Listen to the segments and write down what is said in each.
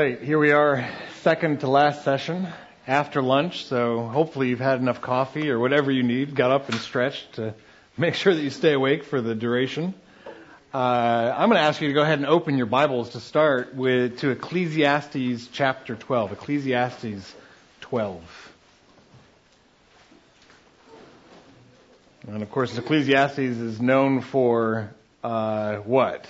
right, here we are, second to last session after lunch. So hopefully you've had enough coffee or whatever you need, got up and stretched to make sure that you stay awake for the duration. Uh, I'm going to ask you to go ahead and open your Bibles to start with to Ecclesiastes chapter 12. Ecclesiastes 12. And of course, Ecclesiastes is known for uh, what?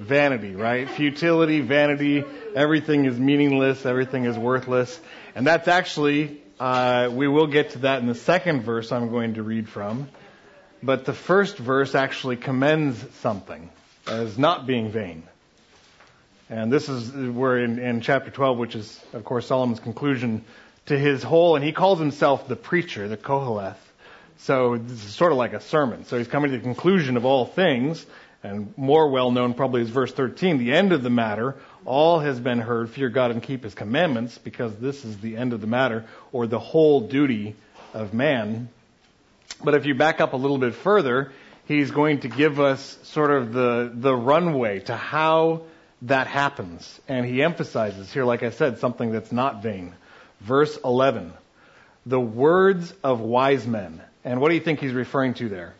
Vanity, right? Futility, vanity, everything is meaningless, everything is worthless. And that's actually, uh, we will get to that in the second verse I'm going to read from. But the first verse actually commends something as not being vain. And this is where in, in chapter 12, which is, of course, Solomon's conclusion to his whole, and he calls himself the preacher, the Koheleth. So this is sort of like a sermon. So he's coming to the conclusion of all things, and more well known probably is verse 13, the end of the matter. All has been heard. Fear God and keep his commandments because this is the end of the matter or the whole duty of man. But if you back up a little bit further, he's going to give us sort of the, the runway to how that happens. And he emphasizes here, like I said, something that's not vain. Verse 11. The words of wise men. And what do you think he's referring to there?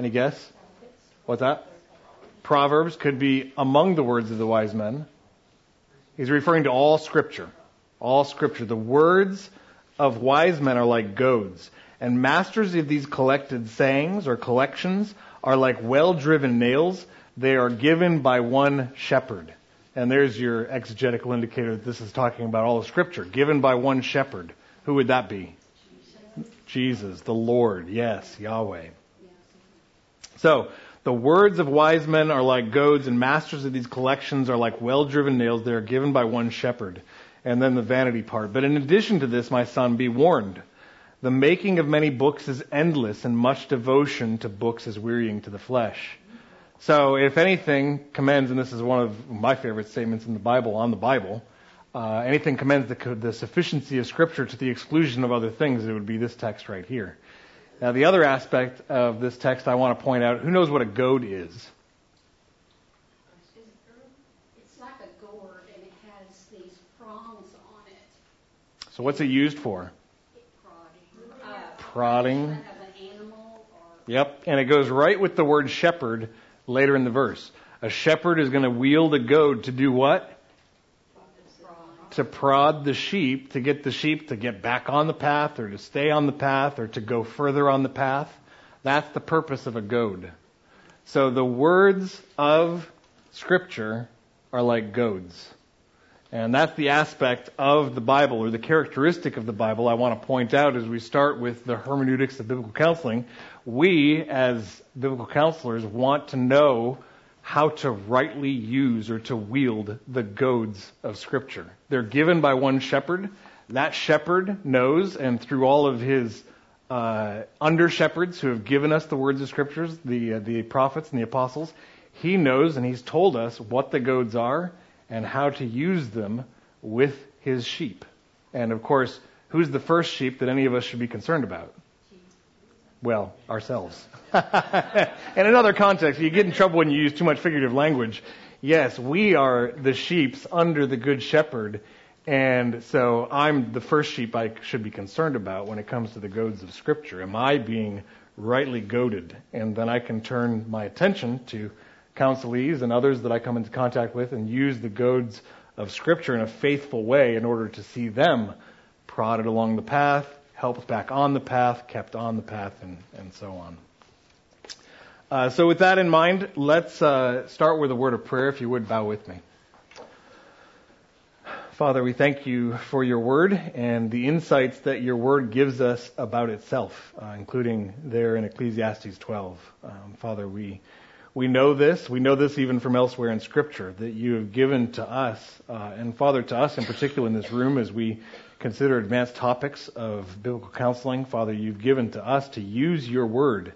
Any guess? What's that? Proverbs could be among the words of the wise men. He's referring to all scripture. All scripture. The words of wise men are like goads, and masters of these collected sayings or collections are like well driven nails. They are given by one shepherd. And there's your exegetical indicator that this is talking about all of scripture. Given by one shepherd. Who would that be? Jesus, Jesus the Lord. Yes, Yahweh. So, the words of wise men are like goads, and masters of these collections are like well driven nails. They are given by one shepherd. And then the vanity part. But in addition to this, my son, be warned. The making of many books is endless, and much devotion to books is wearying to the flesh. So, if anything commends, and this is one of my favorite statements in the Bible on the Bible, uh, anything commends the, the sufficiency of Scripture to the exclusion of other things, it would be this text right here. Now, the other aspect of this text I want to point out who knows what a goad is? It's like a gourd and it has these prongs on it. So, what's it used for? Prodding. Prodding. Of an animal Yep, and it goes right with the word shepherd later in the verse. A shepherd is going to wield a goad to do what? To prod the sheep, to get the sheep to get back on the path or to stay on the path or to go further on the path. That's the purpose of a goad. So the words of Scripture are like goads. And that's the aspect of the Bible or the characteristic of the Bible I want to point out as we start with the hermeneutics of biblical counseling. We, as biblical counselors, want to know how to rightly use or to wield the goads of Scripture. They're given by one shepherd. That shepherd knows, and through all of his uh, under shepherds who have given us the words of Scriptures, the uh, the prophets and the apostles, he knows and he's told us what the goads are and how to use them with his sheep. And of course, who's the first sheep that any of us should be concerned about? Well, ourselves. in another context, you get in trouble when you use too much figurative language. Yes, we are the sheeps under the good shepherd, and so I'm the first sheep I should be concerned about when it comes to the goads of Scripture. Am I being rightly goaded? And then I can turn my attention to counselees and others that I come into contact with and use the goads of Scripture in a faithful way in order to see them prodded along the path, helped back on the path, kept on the path, and, and so on. Uh, so, with that in mind, let's uh, start with a word of prayer. If you would, bow with me. Father, we thank you for your word and the insights that your word gives us about itself, uh, including there in Ecclesiastes 12. Um, Father, we we know this. We know this even from elsewhere in Scripture that you have given to us, uh, and Father, to us in particular in this room as we consider advanced topics of biblical counseling. Father, you've given to us to use your word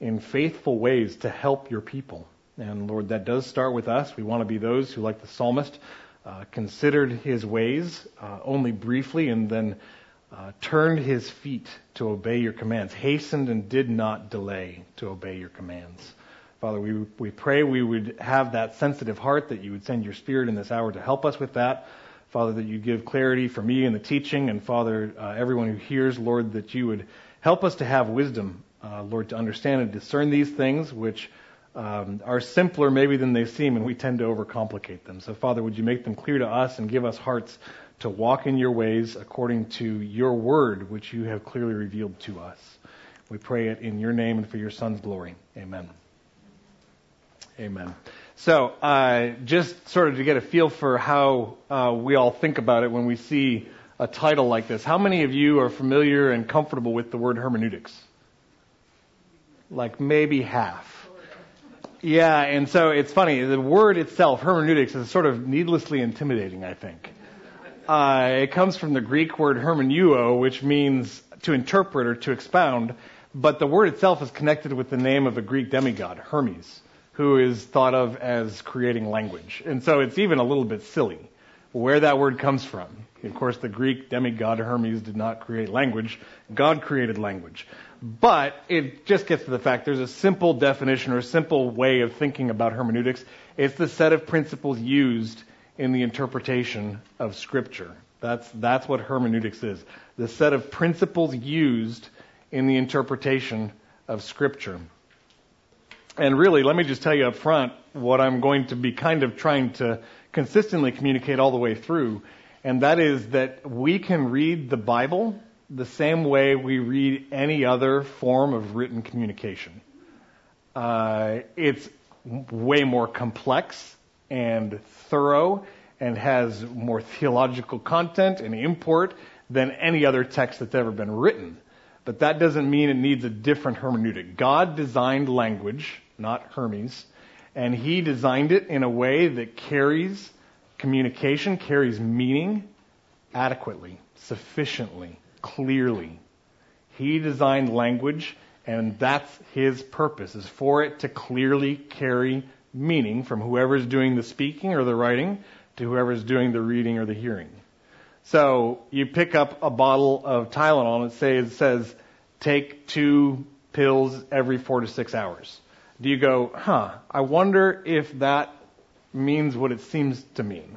in faithful ways to help your people. And Lord, that does start with us. We want to be those who, like the psalmist, uh, considered his ways uh, only briefly and then uh, turned his feet to obey your commands, hastened and did not delay to obey your commands. Father, we, we pray we would have that sensitive heart, that you would send your Spirit in this hour to help us with that. Father, that you give clarity for me in the teaching, and Father, uh, everyone who hears, Lord, that you would help us to have wisdom, uh, Lord, to understand and discern these things, which um, are simpler maybe than they seem, and we tend to overcomplicate them. So, Father, would you make them clear to us and give us hearts to walk in your ways according to your word, which you have clearly revealed to us. We pray it in your name and for your Son's glory. Amen. Amen. So, uh, just sort of to get a feel for how uh, we all think about it when we see a title like this, how many of you are familiar and comfortable with the word hermeneutics? Like maybe half. Yeah, and so it's funny. The word itself, hermeneutics, is sort of needlessly intimidating, I think. Uh, it comes from the Greek word hermeneuo, which means to interpret or to expound, but the word itself is connected with the name of a Greek demigod, Hermes who is thought of as creating language. And so it's even a little bit silly where that word comes from. Of course, the Greek demigod Hermes did not create language. God created language. But it just gets to the fact there's a simple definition or a simple way of thinking about hermeneutics. It's the set of principles used in the interpretation of Scripture. That's, that's what hermeneutics is. The set of principles used in the interpretation of Scripture. And really, let me just tell you up front what I'm going to be kind of trying to consistently communicate all the way through, and that is that we can read the Bible the same way we read any other form of written communication. Uh, it's way more complex and thorough and has more theological content and import than any other text that's ever been written. But that doesn't mean it needs a different hermeneutic. God designed language not Hermes. And he designed it in a way that carries communication, carries meaning adequately, sufficiently, clearly. He designed language, and that's his purpose, is for it to clearly carry meaning from whoever's doing the speaking or the writing to whoever's doing the reading or the hearing. So you pick up a bottle of Tylenol and it says, it says take two pills every four to six hours do you go, huh, I wonder if that means what it seems to mean?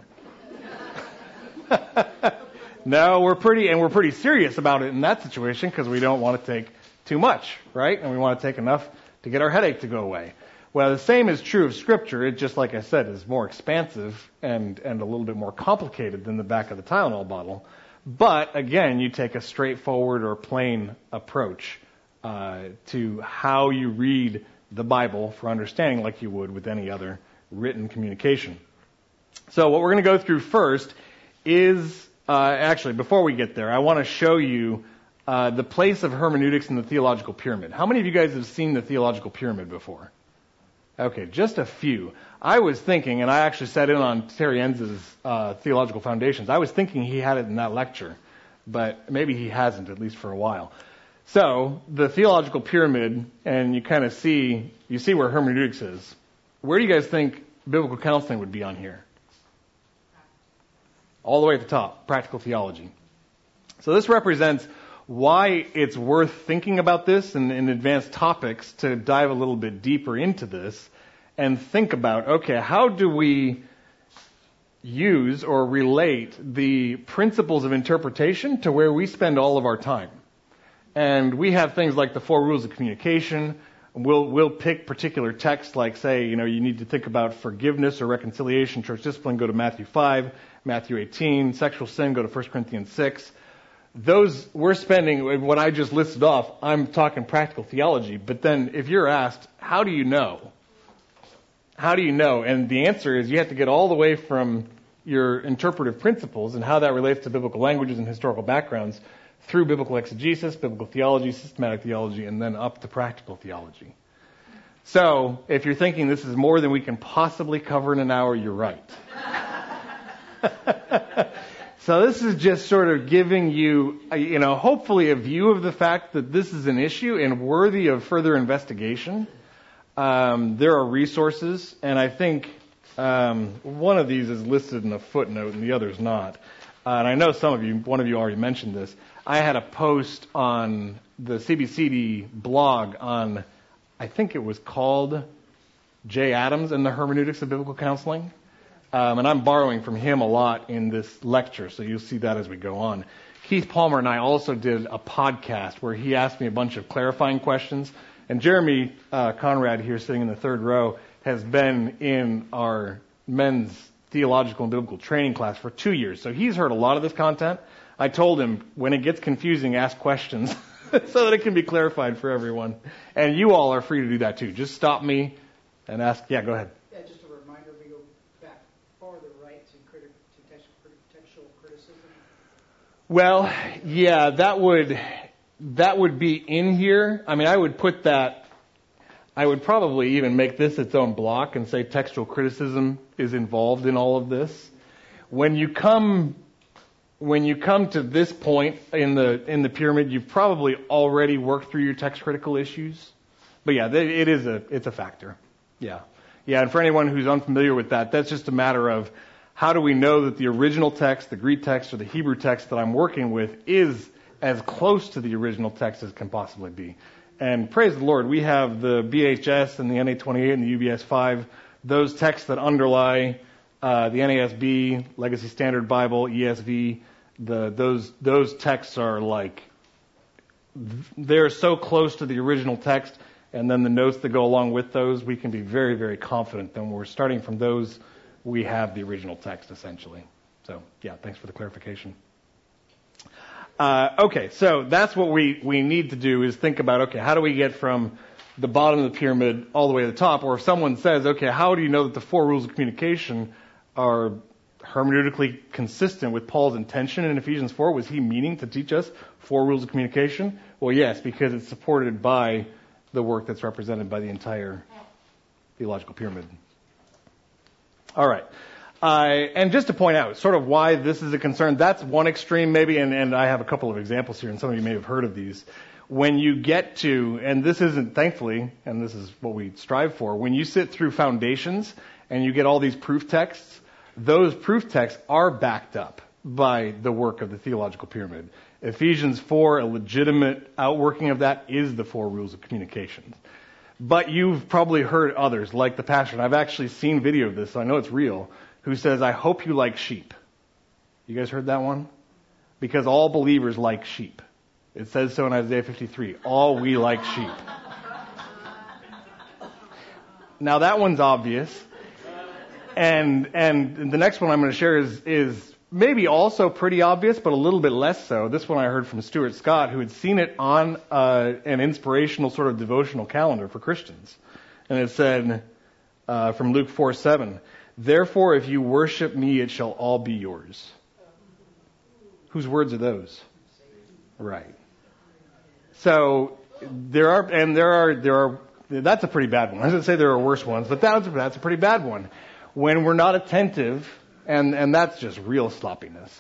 no, we're pretty, and we're pretty serious about it in that situation because we don't want to take too much, right? And we want to take enough to get our headache to go away. Well, the same is true of Scripture. It just, like I said, is more expansive and, and a little bit more complicated than the back of the Tylenol bottle. But again, you take a straightforward or plain approach uh, to how you read the Bible for understanding like you would with any other written communication. So what we're going to go through first is, uh, actually, before we get there, I want to show you uh, the place of hermeneutics in the theological pyramid. How many of you guys have seen the theological pyramid before? Okay, just a few. I was thinking, and I actually sat in on Terry Enz's uh, theological foundations. I was thinking he had it in that lecture, but maybe he hasn't, at least for a while. So the theological pyramid, and you kind of see you see where hermeneutics is. Where do you guys think biblical counseling would be on here? All the way at the top, practical theology. So this represents why it's worth thinking about this in, in advanced topics to dive a little bit deeper into this and think about, okay, how do we use or relate the principles of interpretation to where we spend all of our time? And we have things like the four rules of communication. We'll, we'll pick particular texts like say, you know, you need to think about forgiveness or reconciliation, church discipline, go to Matthew 5, Matthew 18, sexual sin, go to 1 Corinthians 6. Those, we're spending, what I just listed off, I'm talking practical theology, but then if you're asked, how do you know? How do you know? And the answer is you have to get all the way from your interpretive principles and how that relates to biblical languages and historical backgrounds through biblical exegesis, biblical theology, systematic theology, and then up to practical theology. So, if you're thinking this is more than we can possibly cover in an hour, you're right. so this is just sort of giving you, you know, hopefully a view of the fact that this is an issue and worthy of further investigation. Um, there are resources, and I think um, one of these is listed in a footnote and the other is not. Uh, and I know some of you, one of you already mentioned this. I had a post on the CBCD blog on, I think it was called Jay Adams and the Hermeneutics of Biblical Counseling. Um, and I'm borrowing from him a lot in this lecture, so you'll see that as we go on. Keith Palmer and I also did a podcast where he asked me a bunch of clarifying questions. And Jeremy uh, Conrad, here sitting in the third row, has been in our men's theological and biblical training class for two years. So he's heard a lot of this content. I told him when it gets confusing, ask questions so that it can be clarified for everyone. And you all are free to do that too. Just stop me and ask. Yeah, go ahead. Yeah, just a reminder, we go back farther, right, to, criti- to textual criticism. Well, yeah, that would that would be in here. I mean, I would put that. I would probably even make this its own block and say textual criticism is involved in all of this. When you come when you come to this point in the in the pyramid, you've probably already worked through your text critical issues. But yeah, it is a it's a factor. Yeah, yeah. And for anyone who's unfamiliar with that, that's just a matter of how do we know that the original text, the Greek text, or the Hebrew text that I'm working with is as close to the original text as can possibly be. And praise the Lord, we have the BHS and the NA28 and the UBS 5, those texts that underlie uh, the NASB, Legacy Standard Bible, ESV, the, those, those texts are like, they're so close to the original text, and then the notes that go along with those, we can be very, very confident that when we're starting from those, we have the original text essentially. So, yeah, thanks for the clarification. Uh, okay, so that's what we, we need to do is think about, okay, how do we get from the bottom of the pyramid all the way to the top? Or if someone says, okay, how do you know that the four rules of communication are hermeneutically consistent with Paul's intention in Ephesians 4? Was he meaning to teach us four rules of communication? Well, yes, because it's supported by the work that's represented by the entire theological pyramid. All right. Uh, and just to point out sort of why this is a concern, that's one extreme maybe, and, and I have a couple of examples here, and some of you may have heard of these. When you get to, and this isn't thankfully, and this is what we strive for, when you sit through foundations and you get all these proof texts, those proof texts are backed up by the work of the theological pyramid. Ephesians 4, a legitimate outworking of that is the four rules of communication. But you've probably heard others, like the pastor, and I've actually seen video of this, so I know it's real, who says, I hope you like sheep. You guys heard that one? Because all believers like sheep. It says so in Isaiah 53. All we like sheep. Now that one's obvious. And, and the next one I'm going to share is, is maybe also pretty obvious, but a little bit less so. This one I heard from Stuart Scott, who had seen it on uh, an inspirational sort of devotional calendar for Christians. And it said uh, from Luke 4 7, Therefore, if you worship me, it shall all be yours. Whose words are those? Right. So there are, and there are, there are. That's a pretty bad one. I to say there are worse ones, but that's that's a pretty bad one. When we're not attentive, and and that's just real sloppiness.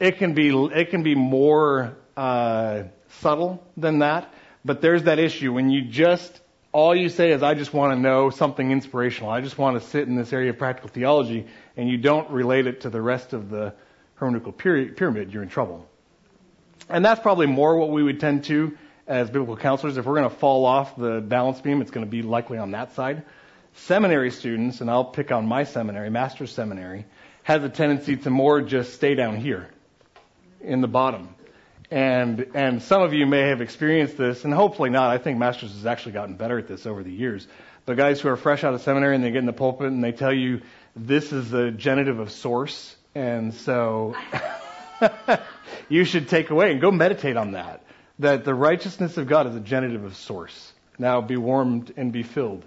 It can be it can be more uh, subtle than that, but there's that issue when you just all you say is, I just want to know something inspirational. I just want to sit in this area of practical theology, and you don't relate it to the rest of the hermeneutical pyramid, you're in trouble. And that's probably more what we would tend to as biblical counselors. If we're going to fall off the balance beam, it's going to be likely on that side. Seminary students, and I'll pick on my seminary, master's seminary, has a tendency to more just stay down here in the bottom. And, and some of you may have experienced this, and hopefully not. I think Masters has actually gotten better at this over the years. But guys who are fresh out of seminary and they get in the pulpit and they tell you this is the genitive of source, and so you should take away and go meditate on that. That the righteousness of God is a genitive of source. Now be warmed and be filled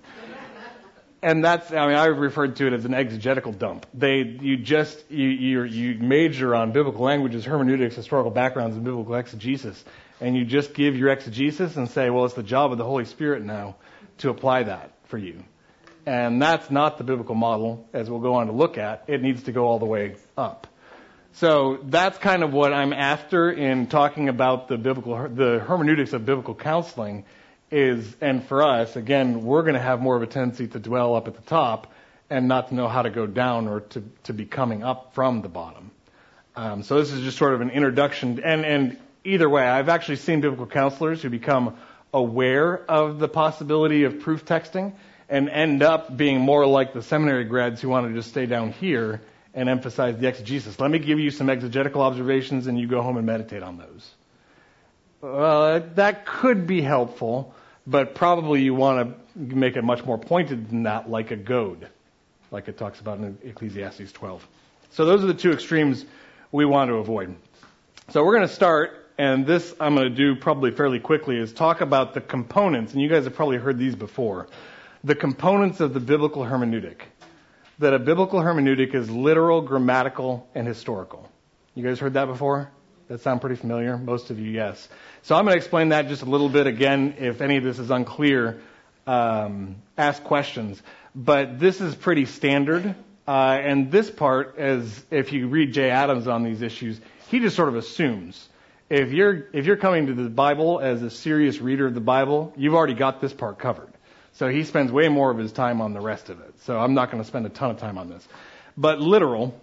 and that's I mean I referred to it as an exegetical dump. They you just you you you major on biblical languages, hermeneutics, historical backgrounds, and biblical exegesis, and you just give your exegesis and say, well, it's the job of the Holy Spirit now to apply that for you. And that's not the biblical model, as we'll go on to look at. It needs to go all the way up. So that's kind of what I'm after in talking about the biblical, the hermeneutics of biblical counseling is, and for us, again, we're going to have more of a tendency to dwell up at the top and not to know how to go down or to, to be coming up from the bottom. Um, so this is just sort of an introduction. And, and either way, I've actually seen biblical counselors who become aware of the possibility of proof texting and end up being more like the seminary grads who want to just stay down here and emphasize the exegesis. Let me give you some exegetical observations and you go home and meditate on those. Well, that could be helpful, but probably you want to make it much more pointed than that, like a goad, like it talks about in Ecclesiastes 12. So those are the two extremes we want to avoid. So we're going to start, and this I'm going to do probably fairly quickly, is talk about the components, and you guys have probably heard these before. The components of the biblical hermeneutic. That a biblical hermeneutic is literal, grammatical, and historical. You guys heard that before? That sound pretty familiar? Most of you, yes. So I'm going to explain that just a little bit again. If any of this is unclear, um, ask questions. But this is pretty standard. Uh, and this part, as if you read Jay Adams on these issues, he just sort of assumes if you're if you're coming to the Bible as a serious reader of the Bible, you've already got this part covered. So he spends way more of his time on the rest of it. So I'm not going to spend a ton of time on this. But literal,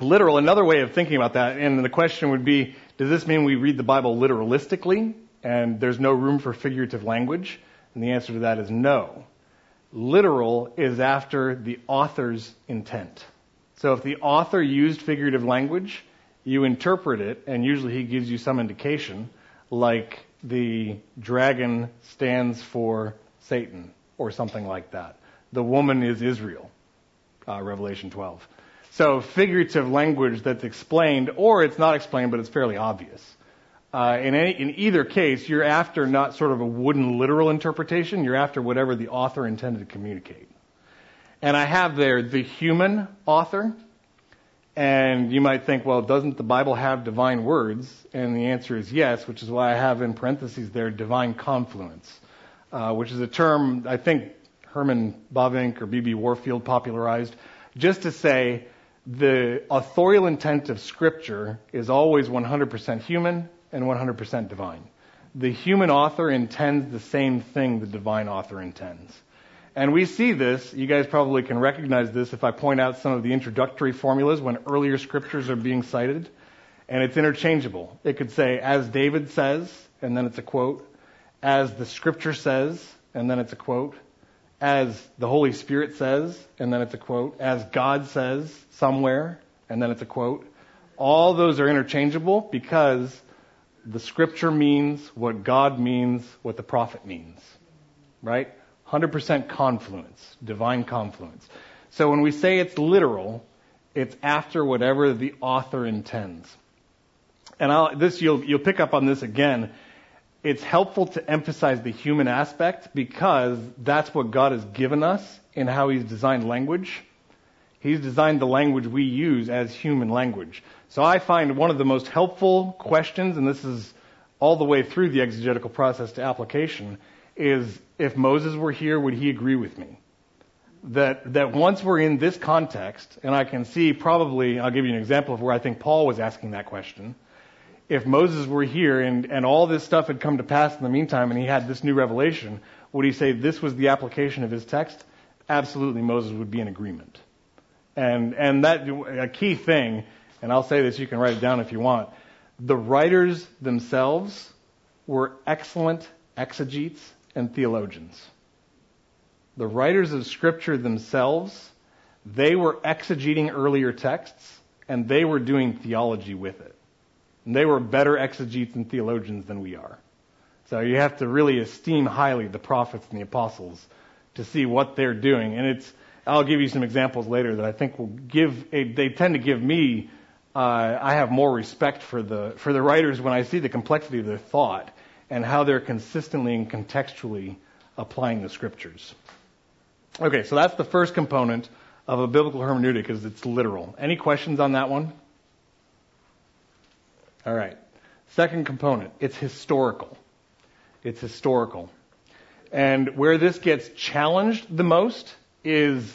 literal, another way of thinking about that, and the question would be, does this mean we read the Bible literalistically and there's no room for figurative language? And the answer to that is no. Literal is after the author's intent. So if the author used figurative language, you interpret it, and usually he gives you some indication, like the dragon stands for Satan, or something like that. The woman is Israel, uh, Revelation 12. So figurative language that's explained, or it's not explained, but it's fairly obvious. Uh, in, any, in either case, you're after not sort of a wooden literal interpretation, you're after whatever the author intended to communicate. And I have there the human author, and you might think, well, doesn't the Bible have divine words? And the answer is yes, which is why I have in parentheses there divine confluence, uh, which is a term I think Herman Bavinck or B.B. Warfield popularized, just to say the authorial intent of Scripture is always 100% human and 100% divine. The human author intends the same thing the divine author intends. And we see this, you guys probably can recognize this if I point out some of the introductory formulas when earlier scriptures are being cited. And it's interchangeable. It could say, as David says, and then it's a quote, as the scripture says, and then it's a quote, as the Holy Spirit says, and then it's a quote, as God says somewhere, and then it's a quote. All those are interchangeable because the scripture means what God means, what the prophet means. Right? 100% confluence, divine confluence. So when we say it's literal, it's after whatever the author intends. And I'll, this you'll you'll pick up on this again. It's helpful to emphasize the human aspect because that's what God has given us in how He's designed language. He's designed the language we use as human language. So I find one of the most helpful questions, and this is all the way through the exegetical process to application, is if Moses were here, would he agree with me? That, that once we're in this context, and I can see probably, I'll give you an example of where I think Paul was asking that question. If Moses were here and, and all this stuff had come to pass in the meantime and he had this new revelation, would he say this was the application of his text? Absolutely, Moses would be in agreement. And, and that, a key thing, and I'll say this, you can write it down if you want. The writers themselves were excellent exegetes and theologians. The writers of Scripture themselves, they were exegeting earlier texts, and they were doing theology with it. And they were better exegetes and theologians than we are. So you have to really esteem highly the prophets and the apostles to see what they're doing. And it's, I'll give you some examples later that I think will give, a, they tend to give me, uh, I have more respect for the, for the writers when I see the complexity of their thought and how they're consistently and contextually applying the scriptures. Okay, so that's the first component of a biblical hermeneutic is it's literal. Any questions on that one? All right. Second component, it's historical. It's historical. And where this gets challenged the most is,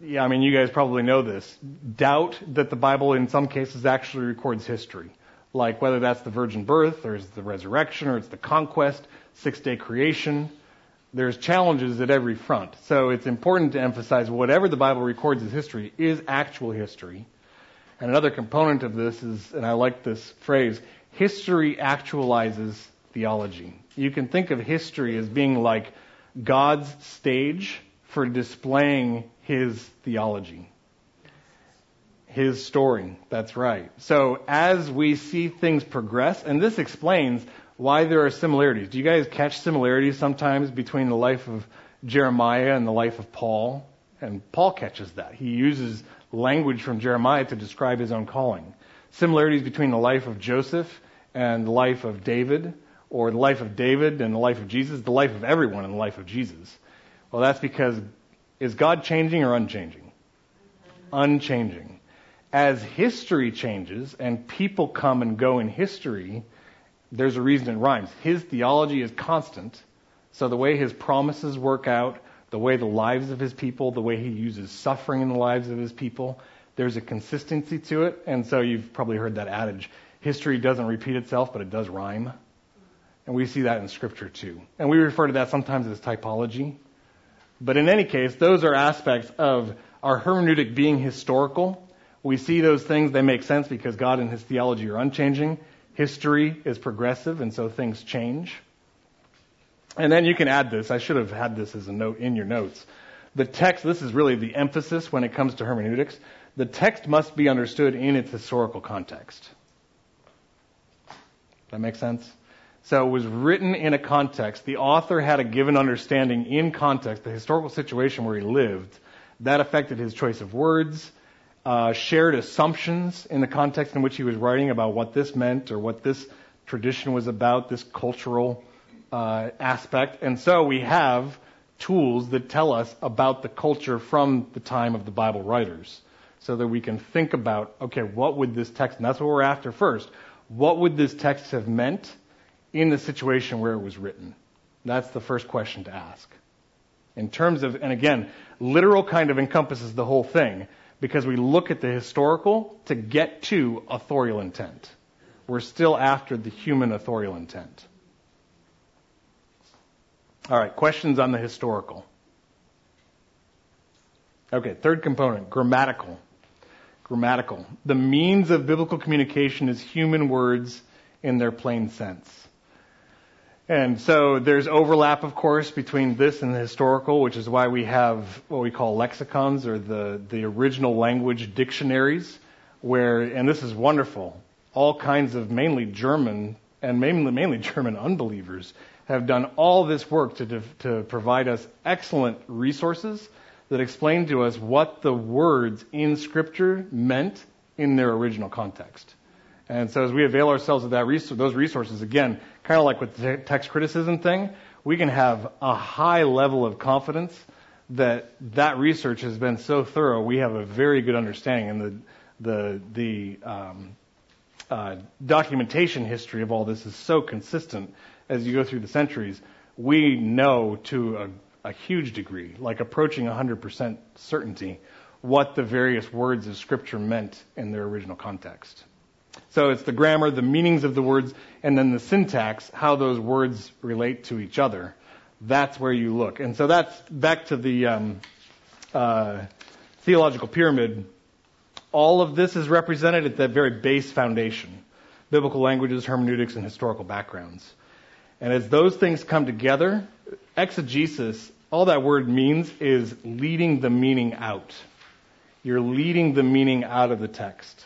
yeah, I mean, you guys probably know this, doubt that the Bible in some cases actually records history like whether that's the virgin birth or it's the resurrection or it's the conquest, six day creation. There's challenges at every front. So it's important to emphasize whatever the Bible records as history is actual history. And another component of this is, and I like this phrase, history actualizes theology. You can think of history as being like God's stage for displaying his theology. His story. That's right. So as we see things progress, and this explains why there are similarities. Do you guys catch similarities sometimes between the life of Jeremiah and the life of Paul? And Paul catches that. He uses language from Jeremiah to describe his own calling. Similarities between the life of Joseph and the life of David, or the life of David and the life of Jesus, the life of everyone and the life of Jesus. Well, that's because is God changing or unchanging? Unchanging. As history changes and people come and go in history, there's a reason it rhymes. His theology is constant. So the way his promises work out, the way the lives of his people, the way he uses suffering in the lives of his people, there's a consistency to it. And so you've probably heard that adage history doesn't repeat itself, but it does rhyme. And we see that in Scripture too. And we refer to that sometimes as typology. But in any case, those are aspects of our hermeneutic being historical. We see those things, they make sense because God and His theology are unchanging. History is progressive, and so things change. And then you can add this. I should have had this as a note in your notes. The text, this is really the emphasis when it comes to hermeneutics. The text must be understood in its historical context. That makes sense? So it was written in a context. The author had a given understanding in context, the historical situation where he lived. That affected his choice of words, uh, shared assumptions in the context in which he was writing about what this meant or what this tradition was about, this cultural uh, aspect. And so we have tools that tell us about the culture from the time of the Bible writers so that we can think about, okay, what would this text, and that's what we're after first, what would this text have meant in the situation where it was written? That's the first question to ask. In terms of, and again, literal kind of encompasses the whole thing because we look at the historical to get to authorial intent. We're still after the human authorial intent. All right, questions on the historical. Okay, third component, grammatical. Grammatical. The means of biblical communication is human words in their plain sense. And so there's overlap, of course, between this and the historical, which is why we have what we call lexicons or the, the original language dictionaries, where, and this is wonderful, all kinds of mainly German and mainly, mainly German unbelievers have done all this work to, to provide us excellent resources that explain to us what the words in Scripture meant in their original context. And so as we avail ourselves of that res- those resources, again, kind of like with the text criticism thing, we can have a high level of confidence that that research has been so thorough, we have a very good understanding, and the the the um, uh, documentation history of all this is so consistent as you go through the centuries. We know to a, a huge degree, like approaching 100% certainty, what the various words of Scripture meant in their original context. So it's the grammar, the meanings of the words, and then the syntax, how those words relate to each other. That's where you look. And so that's back to the um, uh, theological pyramid. All of this is represented at that very base foundation biblical languages, hermeneutics, and historical backgrounds. And as those things come together, exegesis, all that word means is leading the meaning out. You're leading the meaning out of the text.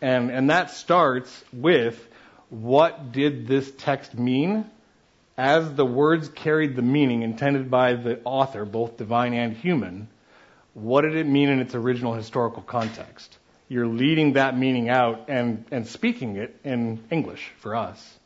And, and that starts with what did this text mean as the words carried the meaning intended by the author, both divine and human. What did it mean in its original historical context? You're leading that meaning out and, and speaking it in English for us.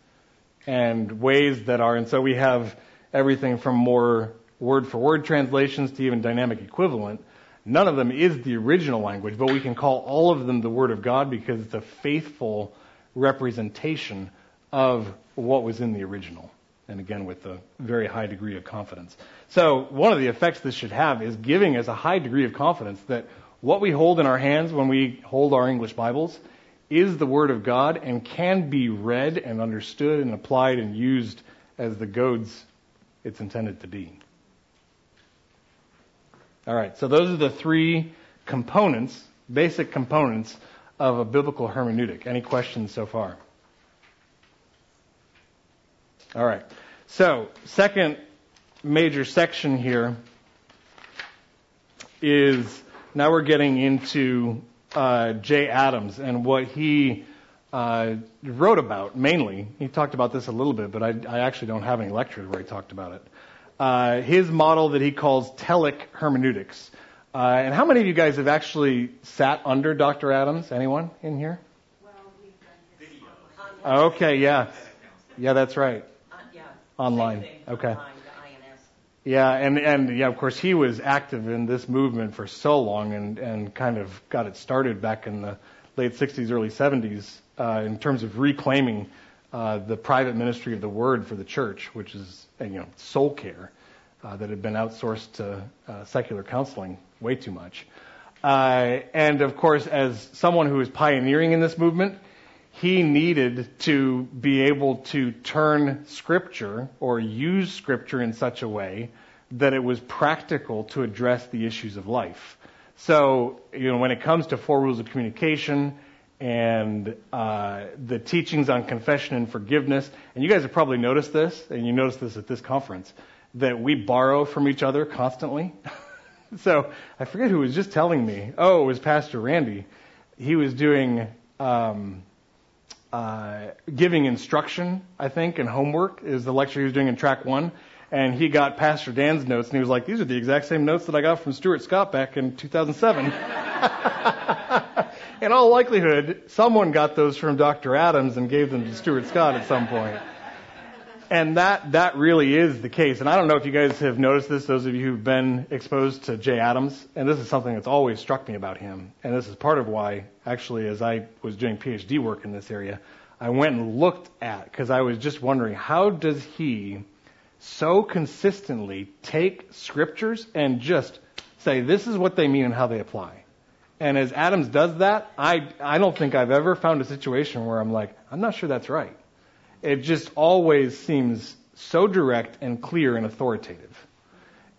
And ways that are, and so we have everything from more word for word translations to even dynamic equivalent None of them is the original language, but we can call all of them the Word of God because it's a faithful representation of what was in the original. And again, with a very high degree of confidence. So, one of the effects this should have is giving us a high degree of confidence that what we hold in our hands when we hold our English Bibles is the Word of God and can be read and understood and applied and used as the goads it's intended to be. All right, so those are the three components, basic components of a biblical hermeneutic. Any questions so far? All right. So, second major section here is now we're getting into uh, Jay Adams and what he uh, wrote about mainly. He talked about this a little bit, but I, I actually don't have any lectures where he talked about it. Uh, his model that he calls telic hermeneutics. Uh, and how many of you guys have actually sat under Dr. Adams? Anyone in here? Okay, yeah. Yeah, that's right. Uh, yeah. Online. Okay. Yeah, and, and yeah, of course, he was active in this movement for so long and, and kind of got it started back in the late 60s, early 70s uh, in terms of reclaiming uh, the private ministry of the word for the church, which is, you know, soul care uh, that had been outsourced to uh, secular counseling way too much. Uh, and of course, as someone who was pioneering in this movement, he needed to be able to turn scripture or use scripture in such a way that it was practical to address the issues of life. So, you know, when it comes to four rules of communication and uh, the teachings on confession and forgiveness, and you guys have probably noticed this, and you noticed this at this conference, that we borrow from each other constantly. so I forget who was just telling me. Oh, it was Pastor Randy. He was doing um, uh, giving instruction, I think, and homework is the lecture he was doing in track one. And he got Pastor Dan's notes, and he was like, "These are the exact same notes that I got from Stuart Scott back in 2007." in all likelihood, someone got those from Dr. Adams and gave them to Stuart Scott at some point. And that, that really is the case. And I don't know if you guys have noticed this, those of you who've been exposed to Jay Adams, and this is something that's always struck me about him. And this is part of why, actually, as I was doing PhD work in this area, I went and looked at, because I was just wondering, how does he so consistently take scriptures and just say, this is what they mean and how they apply? And as Adams does that, I, I don't think I've ever found a situation where I'm like, I'm not sure that's right it just always seems so direct and clear and authoritative.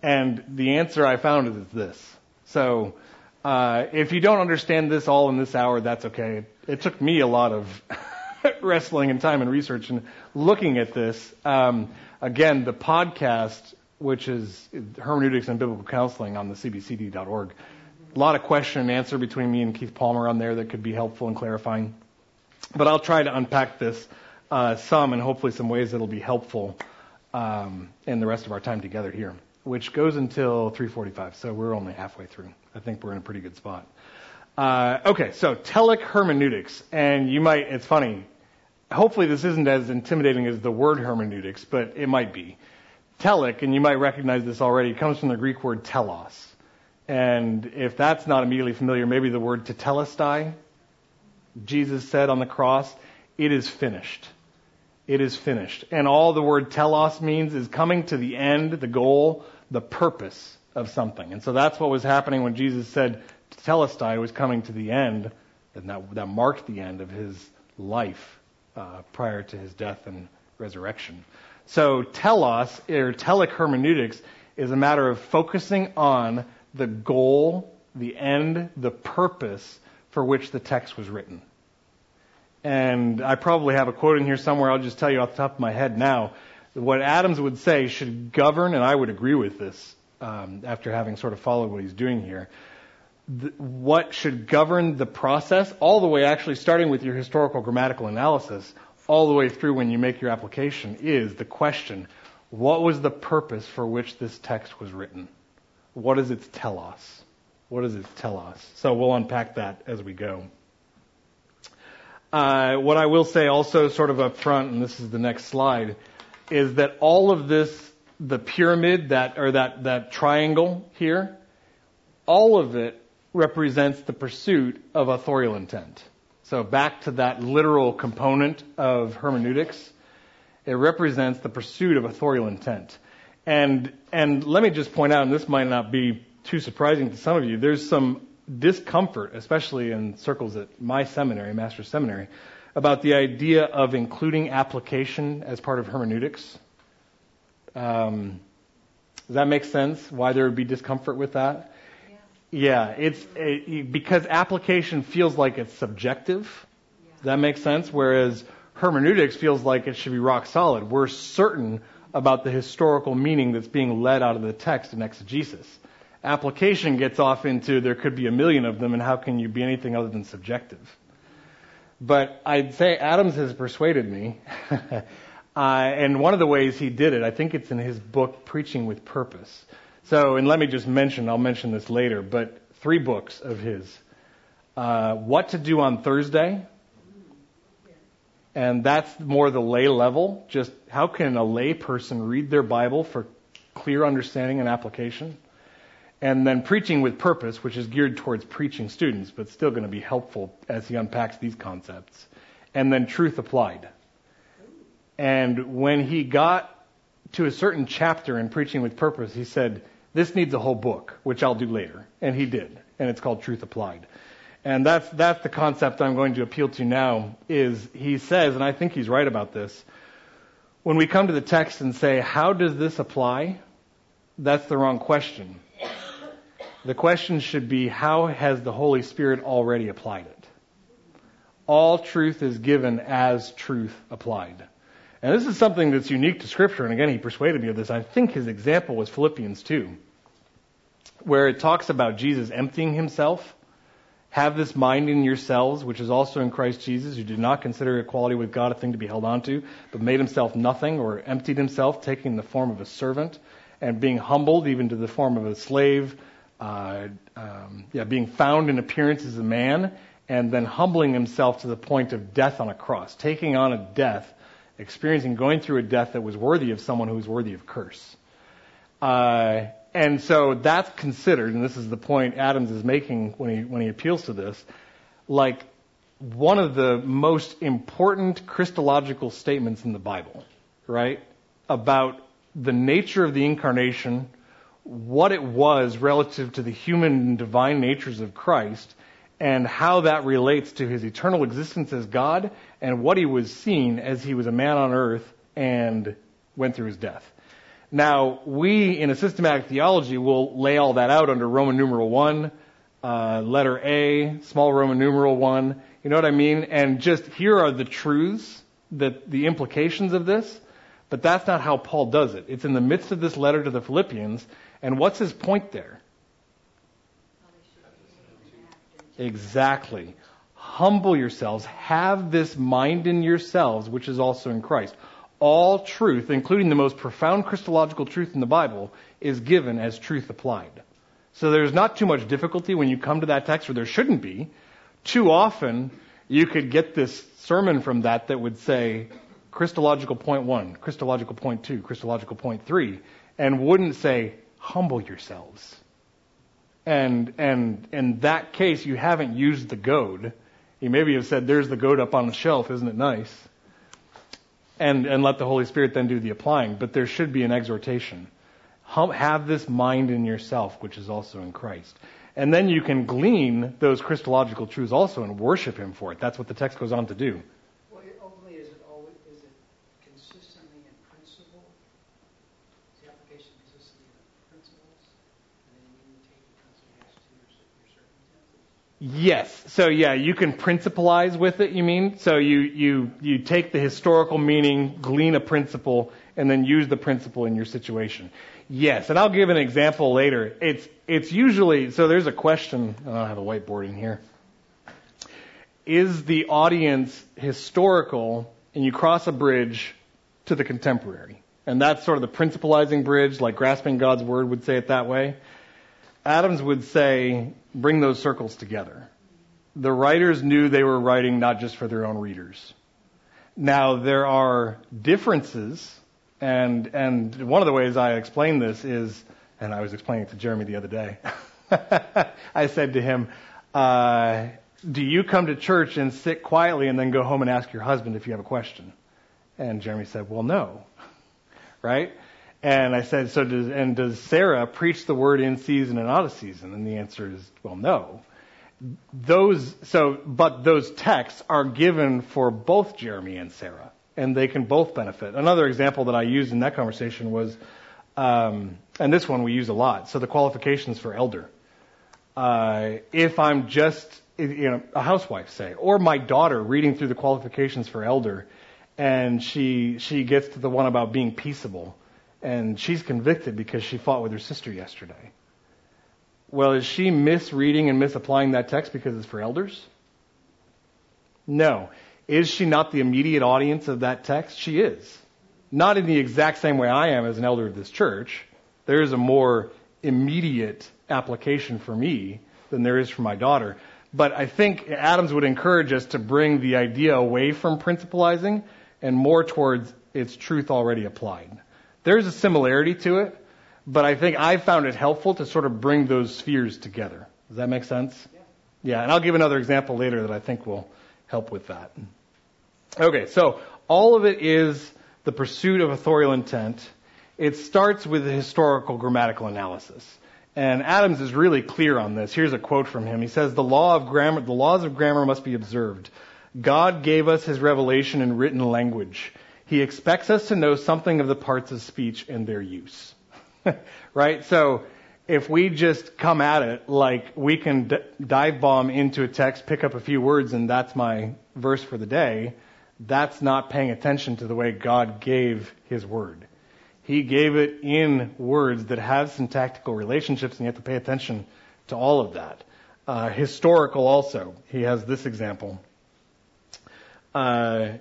And the answer I found is this. So, uh, if you don't understand this all in this hour, that's okay. It took me a lot of wrestling and time and research and looking at this. Um, again, the podcast, which is Hermeneutics and Biblical Counseling on the cbcd.org, a lot of question and answer between me and Keith Palmer on there that could be helpful and clarifying. But I'll try to unpack this uh, some and hopefully some ways that'll be helpful um, in the rest of our time together here, which goes until 3:45. So we're only halfway through. I think we're in a pretty good spot. Uh, okay, so telic hermeneutics, and you might. It's funny. Hopefully, this isn't as intimidating as the word hermeneutics, but it might be. Telic, and you might recognize this already, comes from the Greek word telos. And if that's not immediately familiar, maybe the word tetelestai. Jesus said on the cross, "It is finished." It is finished. And all the word telos means is coming to the end, the goal, the purpose of something. And so that's what was happening when Jesus said telestai was coming to the end, and that, that marked the end of his life uh, prior to his death and resurrection. So telos, or telic hermeneutics, is a matter of focusing on the goal, the end, the purpose for which the text was written and I probably have a quote in here somewhere. I'll just tell you off the top of my head now. What Adams would say should govern, and I would agree with this um, after having sort of followed what he's doing here. What should govern the process, all the way actually starting with your historical grammatical analysis, all the way through when you make your application, is the question what was the purpose for which this text was written? What does it tell us? What does it tell us? So we'll unpack that as we go. Uh, what I will say also, sort of up front, and this is the next slide, is that all of this, the pyramid, that or that that triangle here, all of it represents the pursuit of authorial intent. So back to that literal component of hermeneutics, it represents the pursuit of authorial intent. And and let me just point out, and this might not be too surprising to some of you, there's some discomfort, especially in circles at my seminary, Master's Seminary, about the idea of including application as part of hermeneutics. Um, does that make sense? Why there would be discomfort with that? Yeah, yeah it's it, because application feels like it's subjective. Yeah. Does that make sense? Whereas hermeneutics feels like it should be rock solid. We're certain about the historical meaning that's being led out of the text in exegesis. Application gets off into there could be a million of them, and how can you be anything other than subjective? But I'd say Adams has persuaded me. uh, and one of the ways he did it, I think it's in his book, Preaching with Purpose. So, and let me just mention, I'll mention this later, but three books of his. Uh, what to do on Thursday, and that's more the lay level. Just how can a lay person read their Bible for clear understanding and application? And then preaching with purpose, which is geared towards preaching students, but still going to be helpful as he unpacks these concepts. And then truth applied. And when he got to a certain chapter in preaching with purpose, he said, this needs a whole book, which I'll do later. And he did. And it's called Truth Applied. And that's, that's the concept I'm going to appeal to now is he says, and I think he's right about this, when we come to the text and say, how does this apply? That's the wrong question. The question should be, how has the Holy Spirit already applied it? All truth is given as truth applied. And this is something that's unique to Scripture. And again, he persuaded me of this. I think his example was Philippians 2, where it talks about Jesus emptying himself have this mind in yourselves, which is also in Christ Jesus, who did not consider equality with God a thing to be held on to, but made himself nothing, or emptied himself, taking the form of a servant, and being humbled even to the form of a slave, uh, um, yeah, being found in appearance as a man, and then humbling himself to the point of death on a cross, taking on a death, experiencing, going through a death that was worthy of someone who was worthy of curse. Uh, and so that's considered, and this is the point Adams is making when he, when he appeals to this, like one of the most important Christological statements in the Bible, right? About the nature of the incarnation, what it was relative to the human and divine natures of Christ, and how that relates to his eternal existence as God, and what he was seen as he was a man on earth and went through his death. Now, we in a systematic theology will lay all that out under Roman numeral 1, uh, letter A, small Roman numeral 1. You know what I mean? And just here are the truths, that the implications of this. But that's not how Paul does it. It's in the midst of this letter to the Philippians. And what's his point there? Exactly. Humble yourselves. Have this mind in yourselves, which is also in Christ all truth, including the most profound Christological truth in the Bible, is given as truth applied. So there's not too much difficulty when you come to that text, or there shouldn't be. Too often, you could get this sermon from that that would say Christological point one, Christological point two, Christological point three, and wouldn't say humble yourselves. And and in that case, you haven't used the goad. You maybe have said, "There's the goad up on the shelf, isn't it nice?" and, and let the Holy Spirit then do the applying. But there should be an exhortation. Have this mind in yourself, which is also in Christ. And then you can glean those Christological truths also and worship Him for it. That's what the text goes on to do. Well, ultimately, is it always is it consistently in principle? Is the application consistently in principles, and then you take it as to your, your circumstances? Yes. So yeah, you can principalize with it, you mean? So you, you, you take the historical meaning, glean a principle, and then use the principle in your situation. Yes. And I'll give an example later. It's, it's usually, so there's a question, I don't have a whiteboard in here. Is the audience historical and you cross a bridge to the contemporary? And that's sort of the principalizing bridge, like grasping God's word would say it that way. Adams would say, bring those circles together. The writers knew they were writing not just for their own readers. Now, there are differences, and, and one of the ways I explain this is, and I was explaining it to Jeremy the other day. I said to him, uh, do you come to church and sit quietly and then go home and ask your husband if you have a question? And Jeremy said, well, no. Right? And I said, so does, and does Sarah preach the word in season and out of season? And the answer is, well, no. Those, so, but those texts are given for both Jeremy and Sarah, and they can both benefit. Another example that I used in that conversation was, um, and this one we use a lot, so the qualifications for elder. Uh, if I'm just, you know, a housewife, say, or my daughter reading through the qualifications for elder, and she, she gets to the one about being peaceable, and she's convicted because she fought with her sister yesterday. Well, is she misreading and misapplying that text because it's for elders? No. Is she not the immediate audience of that text? She is. Not in the exact same way I am as an elder of this church. There is a more immediate application for me than there is for my daughter. But I think Adams would encourage us to bring the idea away from principalizing and more towards its truth already applied. There's a similarity to it, but I think I found it helpful to sort of bring those spheres together. Does that make sense? Yeah. yeah, and I'll give another example later that I think will help with that. Okay, so all of it is the pursuit of authorial intent. It starts with a historical grammatical analysis. And Adams is really clear on this. Here's a quote from him. He says, the, law of grammar, the laws of grammar must be observed. God gave us his revelation in written language. He expects us to know something of the parts of speech and their use. right? So, if we just come at it like we can d- dive bomb into a text, pick up a few words, and that's my verse for the day, that's not paying attention to the way God gave his word. He gave it in words that have syntactical relationships, and you have to pay attention to all of that. Uh, historical also. He has this example. Uh,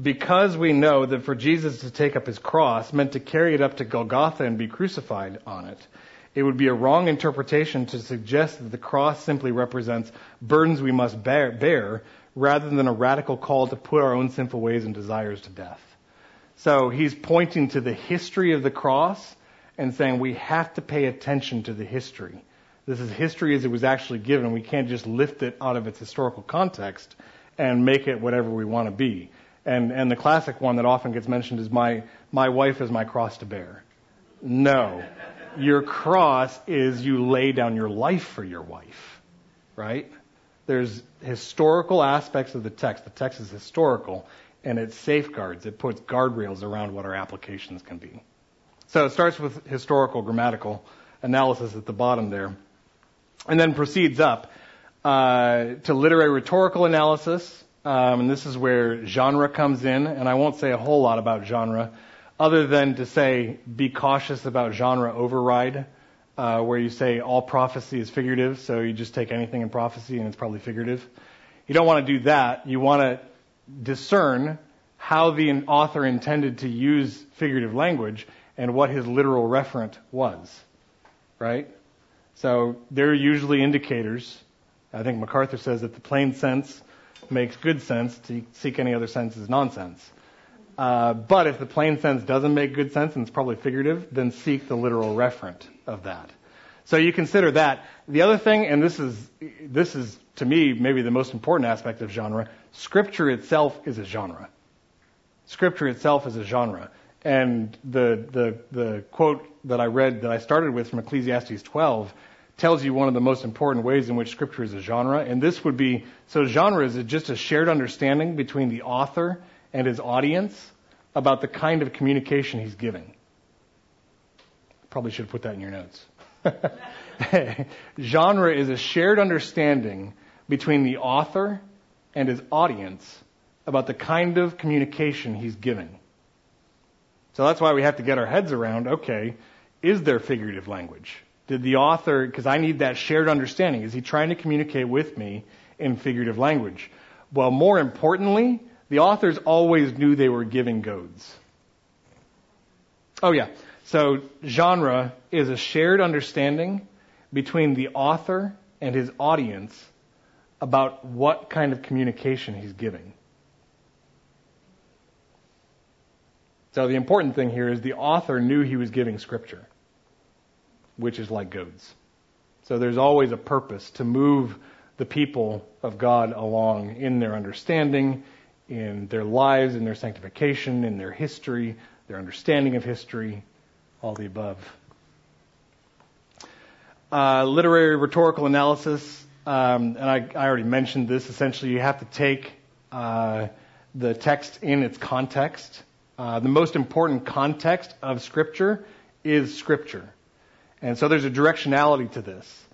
because we know that for Jesus to take up his cross meant to carry it up to Golgotha and be crucified on it, it would be a wrong interpretation to suggest that the cross simply represents burdens we must bear, bear rather than a radical call to put our own sinful ways and desires to death. So he's pointing to the history of the cross and saying we have to pay attention to the history. This is history as it was actually given. We can't just lift it out of its historical context and make it whatever we want to be. And, and the classic one that often gets mentioned is my, my wife is my cross to bear. No. Your cross is you lay down your life for your wife. Right? There's historical aspects of the text. The text is historical and it safeguards, it puts guardrails around what our applications can be. So it starts with historical grammatical analysis at the bottom there, and then proceeds up uh, to literary rhetorical analysis, um, and this is where genre comes in, and I won't say a whole lot about genre, other than to say be cautious about genre override, uh, where you say all prophecy is figurative, so you just take anything in prophecy and it's probably figurative. You don't want to do that. You want to discern how the author intended to use figurative language and what his literal referent was. Right? So they're usually indicators. I think MacArthur says that the plain sense makes good sense. To seek any other sense is nonsense. Uh, but if the plain sense doesn't make good sense and it's probably figurative, then seek the literal referent of that. So you consider that. The other thing, and this is this is to me maybe the most important aspect of genre, scripture itself is a genre. Scripture itself is a genre. And the the the quote that I read that I started with from Ecclesiastes 12 tells you one of the most important ways in which scripture is a genre. And this would be so genre is just a shared understanding between the author and his audience about the kind of communication he's giving. Probably should put that in your notes. genre is a shared understanding between the author and his audience about the kind of communication he's giving. So that's why we have to get our heads around okay, is there figurative language? Did the author, because I need that shared understanding, is he trying to communicate with me in figurative language? Well, more importantly, the authors always knew they were giving goads. Oh, yeah. So, genre is a shared understanding between the author and his audience about what kind of communication he's giving. So, the important thing here is the author knew he was giving scripture which is like goads. So there's always a purpose to move the people of God along in their understanding, in their lives, in their sanctification, in their history, their understanding of history, all the above. Uh, literary rhetorical analysis, um, and I, I, already mentioned this. Essentially, you have to take uh, the text in its context. Uh, the most important context of Scripture is Scripture. And so there's a directionality to this.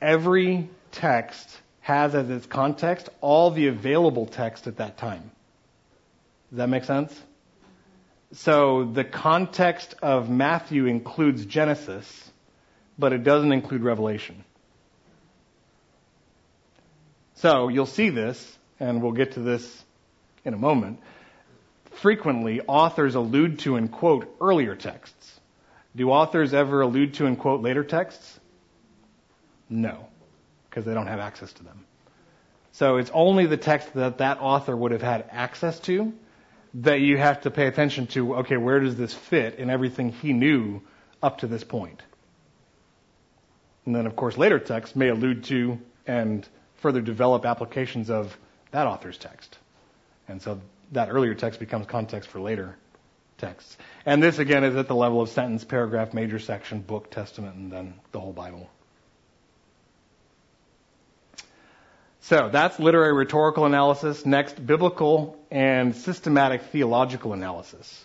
Every text has as its context all the available text at that time. Does that make sense? So the context of Matthew includes Genesis, but it doesn't include Revelation. So you'll see this, and we'll get to this in a moment. Frequently, authors allude to and quote earlier texts. Do authors ever allude to and quote later texts? No, because they don't have access to them. So it's only the text that that author would have had access to that you have to pay attention to, okay, where does this fit in everything he knew up to this point? And then, of course, later texts may allude to and further develop applications of that author's text. And so that earlier text becomes context for later texts. And this, again, is at the level of sentence, paragraph, major section, book, testament, and then the whole Bible. So that's literary rhetorical analysis. Next, biblical and systematic theological analysis.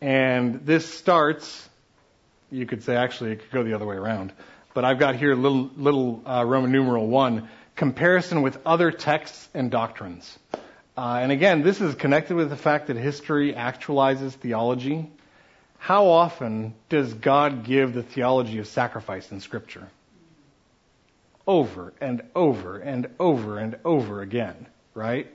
And this starts, you could say actually it could go the other way around, but I've got here little, little uh, Roman numeral one, comparison with other texts and doctrines. Uh, and again, this is connected with the fact that history actualizes theology. How often does God give the theology of sacrifice in Scripture? over and over and over and over again, right?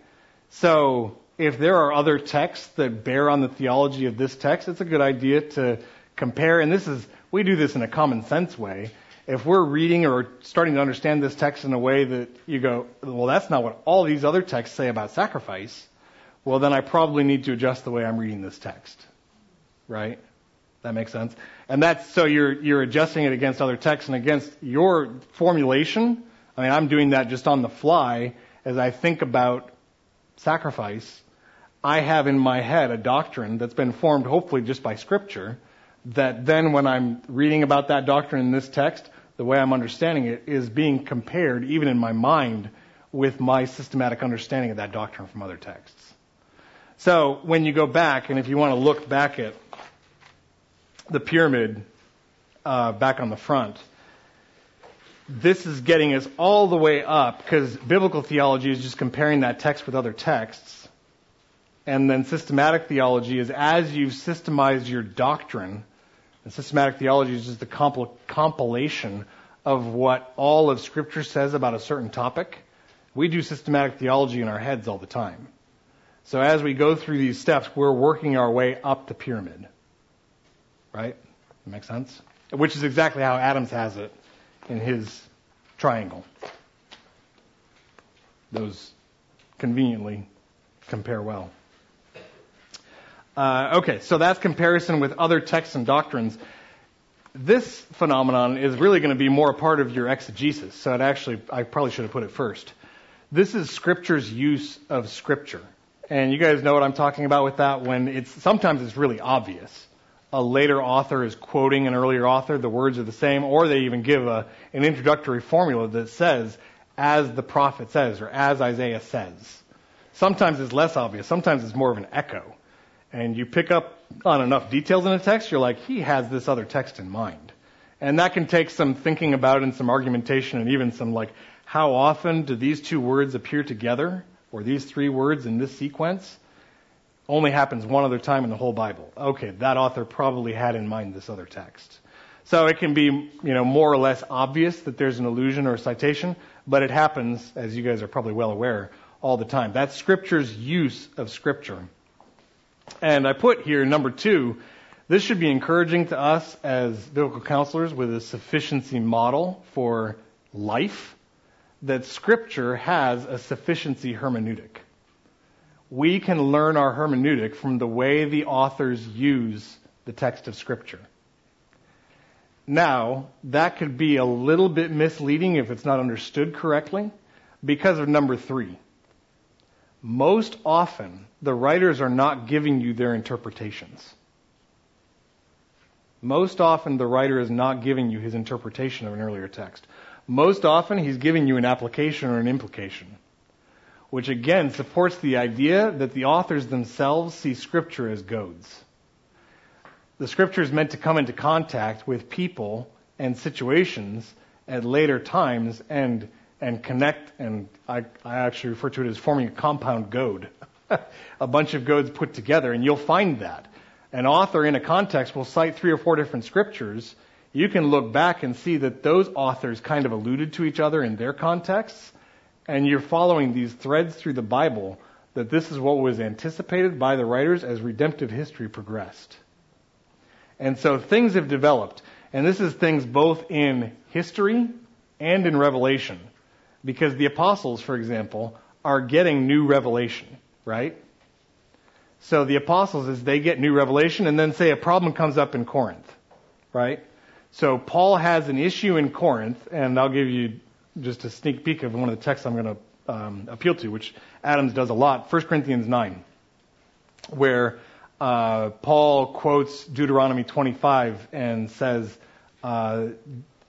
So if there are other texts that bear on the theology of this text, it's a good idea to compare. And this is, we do this in a common sense way. If we're reading or starting to understand this text in a way that you go, well, that's not what all these other texts say about sacrifice, well, then I probably need to adjust the way I'm reading this text, right? That makes sense. And that's so you're you're adjusting it against other texts and against your formulation. I mean, I'm doing that just on the fly as I think about sacrifice. I have in my head a doctrine that's been formed hopefully just by scripture that then when I'm reading about that doctrine in this text, the way I'm understanding it is being compared even in my mind with my systematic understanding of that doctrine from other texts. So when you go back and if you want to look back at the pyramid uh, back on the front. This is getting us all the way up because biblical theology is just comparing that text with other texts. And then systematic theology is as you systemize your doctrine, and systematic theology is just the compil- compilation of what all of Scripture says about a certain topic. We do systematic theology in our heads all the time. So as we go through these steps, we're working our way up the pyramid. Right? That makes sense? Which is exactly how Adams has it in his triangle. Those conveniently compare well. Uh, okay, so that's comparison with other texts and doctrines. This phenomenon is really going to be more a part of your exegesis, so it actually, I probably should have put it first. This is Scripture's use of Scripture. And you guys know what I'm talking about with that when it's, sometimes it's really obvious a later author is quoting an earlier author, the words are the same, or they even give a, an introductory formula that says, as the prophet says, or as Isaiah says. Sometimes it's less obvious, sometimes it's more of an echo. And you pick up on enough details in a text, you're like, he has this other text in mind. And that can take some thinking about and some argumentation and even some like, how often do these two words appear together? Or these three words in this sequence? only happens one other time in the whole Bible. Okay, that author probably had in mind this other text. So it can be, you know, more or less obvious that there's an allusion or a citation, but it happens, as you guys are probably well aware, all the time. That's Scripture's use of Scripture. And I put here number two, this should be encouraging to us as biblical counselors with a sufficiency model for life, that Scripture has a sufficiency hermeneutic we can learn our hermeneutic from the way the authors use the text of Scripture. Now, that could be a little bit misleading if it's not understood correctly because of number three. Most often, the writers are not giving you their interpretations. Most often, the writer is not giving you his interpretation of an earlier text. Most often, he's giving you an application or an implication which again supports the idea that the authors themselves see Scripture as goads. The Scripture is meant to come into contact with people and situations at later times and and connect and I, I actually refer to it as forming a compound goad. a bunch of goads put together, and you'll find that. an author in a context will cite three or four different scriptures, you can look back and see that those authors kind of alluded to each other in their contexts, and you're following these threads through the Bible that this is what was anticipated by the writers as redemptive history progressed. And so things have developed, and this is things both in history and in revelation. Because the apostles, for example, are getting new revelation, right? So the apostles, as they get new revelation, and then say a problem comes up in Corinth, right? So Paul has an issue in Corinth, and I'll give you just a sneak peek of one of the texts I'm going to um, appeal to, which Adams does a lot. 1 Corinthians 9, where uh, Paul quotes Deuteronomy 25 and says, uh,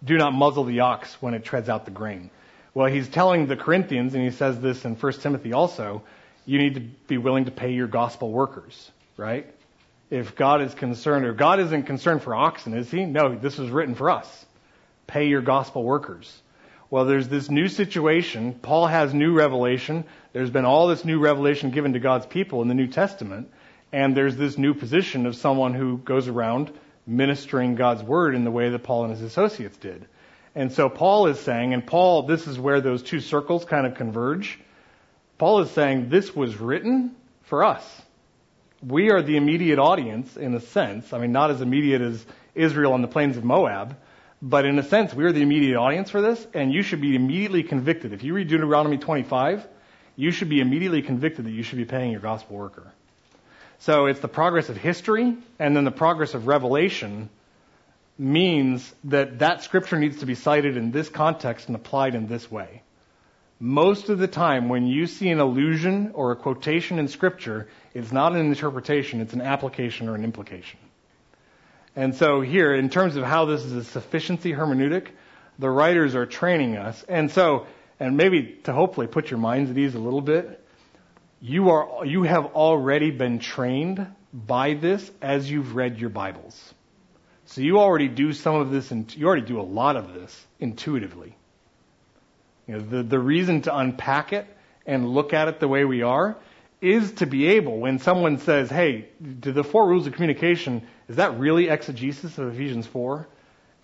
"Do not muzzle the ox when it treads out the grain." Well, he's telling the Corinthians, and he says this in 1 Timothy also, you need to be willing to pay your gospel workers, right? If God is concerned, or God isn't concerned for oxen, is he? No, this was written for us. Pay your gospel workers. Well, there's this new situation. Paul has new revelation. There's been all this new revelation given to God's people in the New Testament. And there's this new position of someone who goes around ministering God's word in the way that Paul and his associates did. And so Paul is saying, and Paul, this is where those two circles kind of converge. Paul is saying this was written for us. We are the immediate audience in a sense. I mean, not as immediate as Israel on the plains of Moab, but in a sense, we are the immediate audience for this, and you should be immediately convicted. If you read Deuteronomy 25, you should be immediately convicted that you should be paying your gospel worker. So it's the progress of history and then the progress of revelation means that that scripture needs to be cited in this context and applied in this way. Most of the time, when you see an allusion or a quotation in scripture, it's not an interpretation, it's an application or an implication. And so here, in terms of how this is a sufficiency hermeneutic, the writers are training us. And so, and maybe to hopefully put your minds at ease a little bit, you are, you have already been trained by this as you've read your Bibles. So you already do some of this, and you already do a lot of this intuitively. You know, the, the reason to unpack it and look at it the way we are is to be able, when someone says, hey, do the four rules of communication, is that really exegesis of Ephesians 4?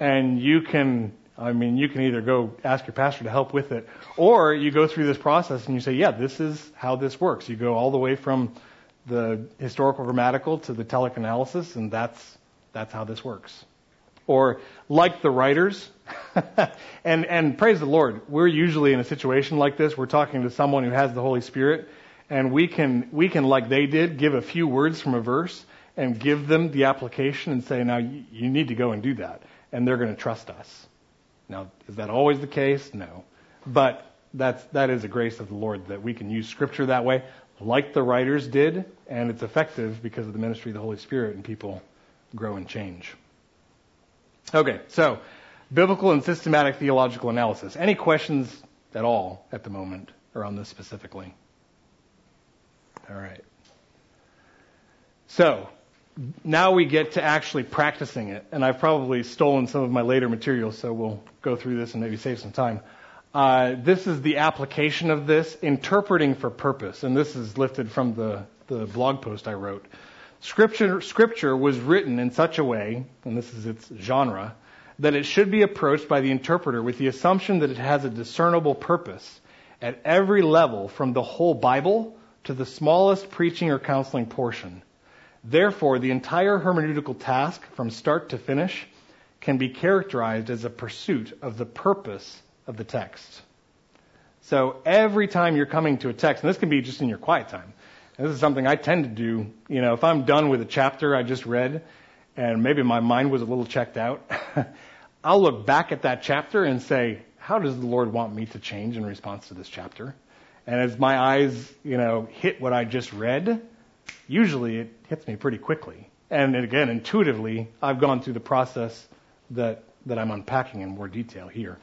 And you can, I mean, you can either go ask your pastor to help with it, or you go through this process and you say, yeah, this is how this works. You go all the way from the historical grammatical to the telic analysis, and that's that's how this works. Or like the writers, and, and praise the Lord, we're usually in a situation like this. We're talking to someone who has the Holy Spirit, and we can, we can, like they did, give a few words from a verse and give them the application and say, now you, need to go and do that. And they're going to trust us. Now, is that always the case? No. But that's, that is a grace of the Lord that we can use scripture that way, like the writers did, and it's effective because of the ministry of the Holy Spirit and people grow and change. Okay, so biblical and systematic theological analysis. Any questions at all at the moment around this specifically? All right. So, now we get to actually practicing it, and I've probably stolen some of my later materials, so we'll go through this and maybe save some time. Uh, this is the application of this, interpreting for purpose, and this is lifted from the, the blog post I wrote. Scripture, scripture was written in such a way, and this is its genre, that it should be approached by the interpreter with the assumption that it has a discernible purpose at every level from the whole Bible to the smallest preaching or counseling portion. Therefore, the entire hermeneutical task from start to finish can be characterized as a pursuit of the purpose of the text. So every time you're coming to a text, and this can be just in your quiet time, this is something I tend to do. You know, if I'm done with a chapter I just read, and maybe my mind was a little checked out, I'll look back at that chapter and say, how does the Lord want me to change in response to this chapter? And as my eyes, you know, hit what I just read, usually it hits me pretty quickly. And again, intuitively, I've gone through the process that, that I'm unpacking in more detail here.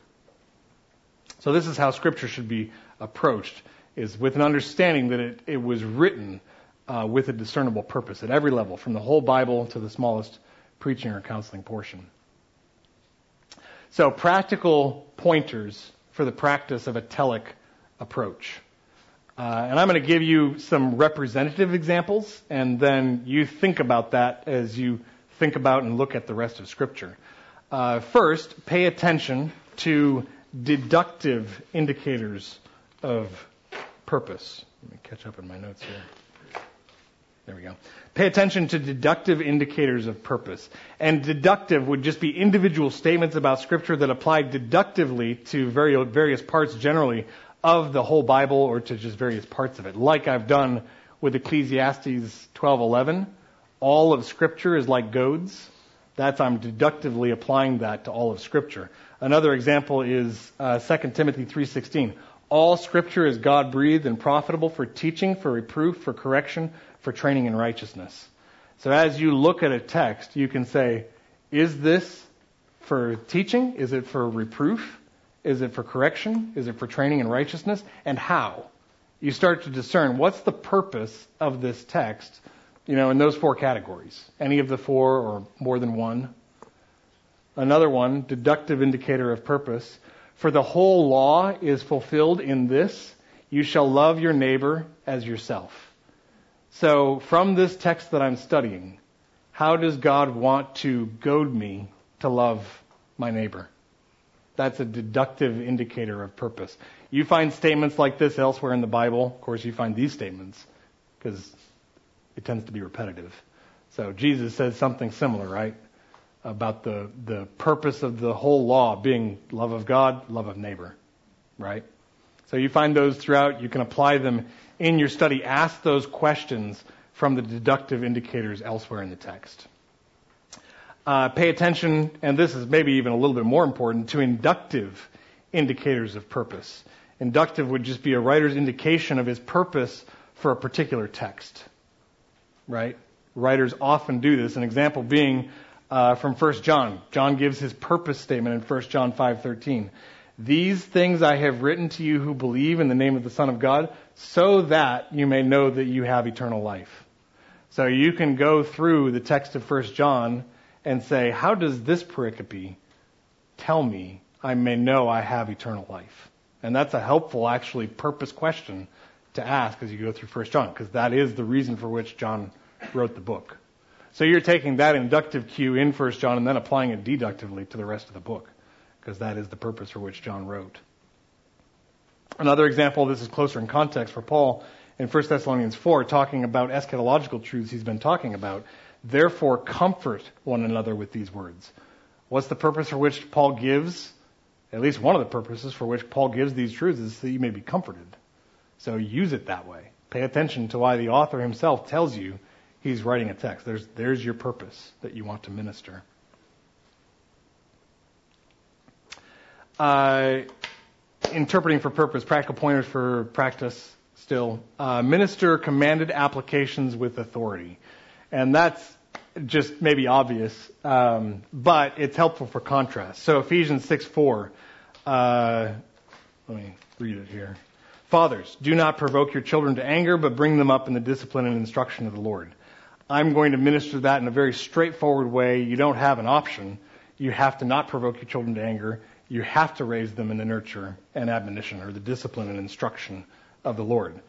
So this is how scripture should be approached is with an understanding that it, it was written uh, with a discernible purpose at every level, from the whole Bible to the smallest preaching or counseling portion. So, practical pointers for the practice of a telic approach. Uh, and I'm going to give you some representative examples, and then you think about that as you think about and look at the rest of Scripture. Uh, first, pay attention to deductive indicators of purpose. Let me catch up in my notes here. There we go. Pay attention to deductive indicators of purpose. And deductive would just be individual statements about Scripture that apply deductively to various parts generally of the whole Bible or to just various parts of it. Like I've done with Ecclesiastes 12:11, all of Scripture is like goads. That's I'm deductively applying that to all of Scripture. Another example is uh, 2 Timothy 3:16. All Scripture is God breathed and profitable for teaching, for reproof, for correction, for training in righteousness. So as you look at a text, you can say, is this for teaching? Is it for reproof? Is it for correction? Is it for training in righteousness? And how? You start to discern what's the purpose of this text, you know, in those four categories. Any of the four or more than one. Another one, deductive indicator of purpose. For the whole law is fulfilled in this you shall love your neighbor as yourself. So, from this text that I'm studying, how does God want to goad me to love my neighbor? That's a deductive indicator of purpose. You find statements like this elsewhere in the Bible. Of course, you find these statements because it tends to be repetitive. So Jesus says something similar, right? About the, the purpose of the whole law being love of God, love of neighbor, right? So you find those throughout. You can apply them in your study. Ask those questions from the deductive indicators elsewhere in the text. Uh, pay attention, and this is maybe even a little bit more important, to inductive indicators of purpose. Inductive would just be a writer's indication of his purpose for a particular text, right? Writers often do this. An example being uh, from 1 John. John gives his purpose statement in 1 John 5:13. These things I have written to you who believe in the name of the Son of God, so that you may know that you have eternal life. So you can go through the text of 1 John and say, how does this pericope tell me I may know I have eternal life? And that's a helpful, actually, purpose question to ask as you go through 1 John, because that is the reason for which John wrote the book. So you're taking that inductive cue in First John and then applying it deductively to the rest of the book, because that is the purpose for which John wrote. Another example, this is closer in context for Paul in 1 Thessalonians 4, talking about eschatological truths he's been talking about. Therefore, comfort one another with these words. What's the purpose for which Paul gives? At least one of the purposes for which Paul gives these truths is that you may be comforted. So use it that way. Pay attention to why the author himself tells you he's writing a text. There's, there's your purpose that you want to minister. Uh, interpreting for purpose, practical pointers for practice still. Uh, minister commanded applications with authority. And that's just maybe obvious, um, but it's helpful for contrast. So Ephesians 6 4. Uh, let me read it here. Fathers, do not provoke your children to anger, but bring them up in the discipline and instruction of the Lord. I'm going to minister that in a very straightforward way. You don't have an option. You have to not provoke your children to anger. You have to raise them in the nurture and admonition or the discipline and instruction of the Lord.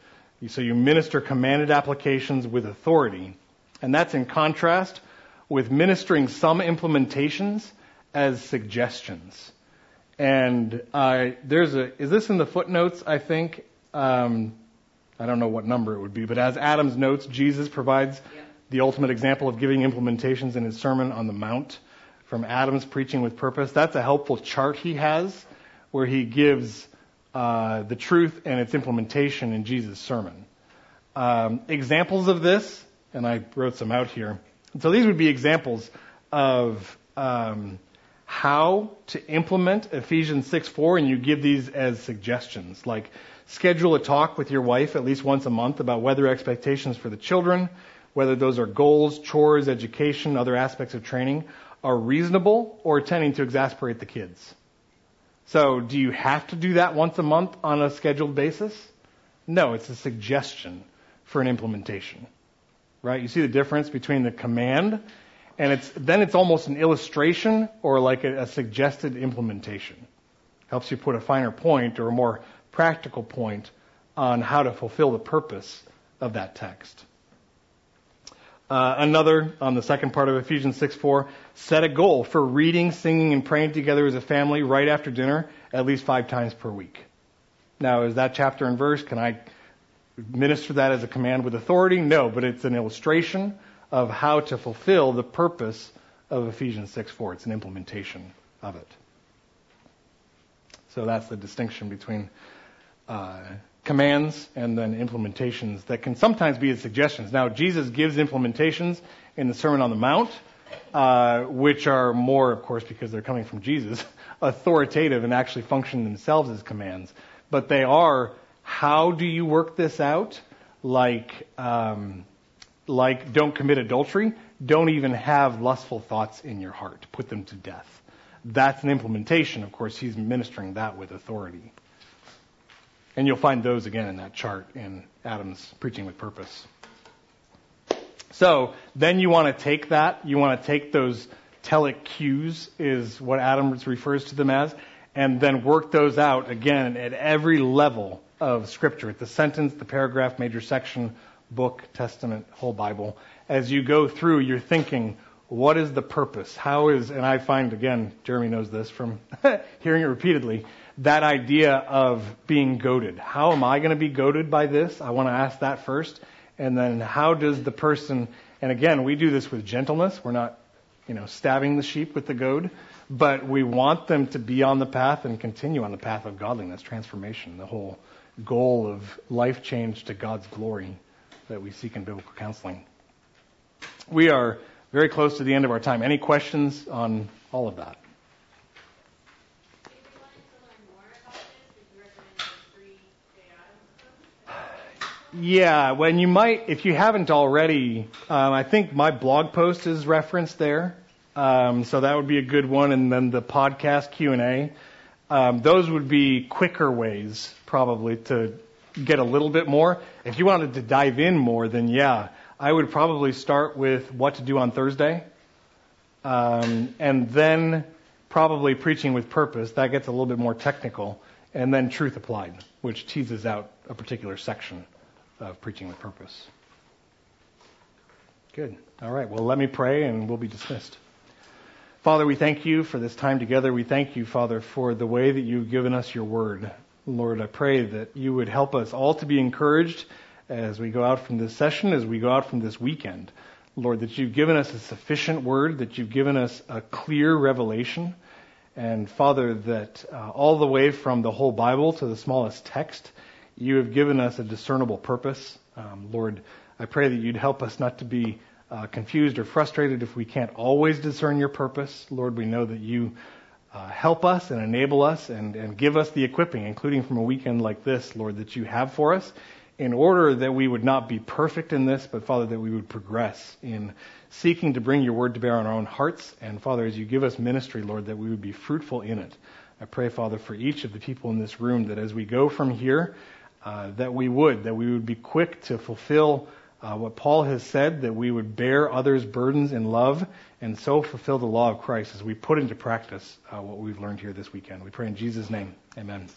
So you minister commanded applications with authority. And that's in contrast with ministering some implementations as suggestions. And uh, there's a, is this in the footnotes, I think? Um, I don't know what number it would be, but as Adams notes, Jesus provides yeah the ultimate example of giving implementations in his Sermon on the Mount from Adams' Preaching with Purpose. That's a helpful chart he has where he gives uh, the truth and its implementation in Jesus' sermon. Um, examples of this, and I wrote some out here. So these would be examples of um, how to implement Ephesians 6 4, and you give these as suggestions. Like schedule a talk with your wife at least once a month about whether expectations for the children whether those are goals, chores, education, other aspects of training, are reasonable or tending to exasperate the kids. So, do you have to do that once a month on a scheduled basis? No, it's a suggestion for an implementation. Right? You see the difference between the command and it's then it's almost an illustration or like a, a suggested implementation. Helps you put a finer point or a more practical point on how to fulfill the purpose of that text. Uh, another on the second part of Ephesians 6:4, set a goal for reading, singing, and praying together as a family right after dinner at least five times per week. Now, is that chapter and verse? Can I minister that as a command with authority? No, but it's an illustration of how to fulfill the purpose of Ephesians 6:4. It's an implementation of it. So that's the distinction between uh, commands and then implementations that can sometimes be suggestions. Now, Jesus gives implementations in the Sermon on the Mount, uh, which are more, of course, because they're coming from Jesus, authoritative and actually function themselves as commands. But they are, how do you work this out? Like, um, like don't commit adultery, don't even have lustful thoughts in your heart, put them to death. That's an implementation. Of course, he's ministering that with authority. And you'll find those again in that chart in Adams' preaching with purpose. So then you want to take that, you want to take those telic cues, is what Adam refers to them as, and then work those out again at every level of Scripture, at the sentence, the paragraph, major section, book, testament, whole Bible. As you go through, you're thinking, what is the purpose? How is, and I find again, Jeremy knows this from hearing it repeatedly, that idea of being goaded. How am I going to be goaded by this? I want to ask that first. And then how does the person, and again, we do this with gentleness. We're not, you know, stabbing the sheep with the goad, but we want them to be on the path and continue on the path of godliness, transformation, the whole goal of life change to God's glory that we seek in biblical counseling. We are very close to the end of our time. Any questions on all of that? Yeah, when you might, if you haven't already, um, I think my blog post is referenced there, um, so that would be a good one. And then the podcast Q and A, um, those would be quicker ways probably to get a little bit more. If you wanted to dive in more, then yeah, I would probably start with what to do on Thursday, um, and then probably preaching with purpose. That gets a little bit more technical, and then truth applied, which teases out a particular section of preaching with purpose. Good. All right. Well, let me pray, and we'll be dismissed. Father, we thank you for this time together. We thank you, Father, for the way that you've given us your word. Lord, I pray that you would help us all to be encouraged as we go out from this session, as we go out from this weekend. Lord, that you've given us a sufficient word, that you've given us a clear revelation. And Father, that uh, all the way from the whole Bible to the smallest text, you have given us a discernible purpose. Um, Lord, I pray that you'd help us not to be uh, confused or frustrated if we can't always discern your purpose. Lord, we know that you uh, help us and enable us and, and give us the equipping, including from a weekend like this, Lord, that you have for us, in order that we would not be perfect in this, but Father, that we would progress in seeking to bring your word to bear on our own hearts. And Father, as you give us ministry, Lord, that we would be fruitful in it. I pray, Father, for each of the people in this room that as we go from here, uh, that we would, that we would be quick to fulfill uh, what Paul has said, that we would bear others' burdens in love and so fulfill the law of Christ as we put into practice uh, what we've learned here this weekend. We pray in Jesus' name. Amen.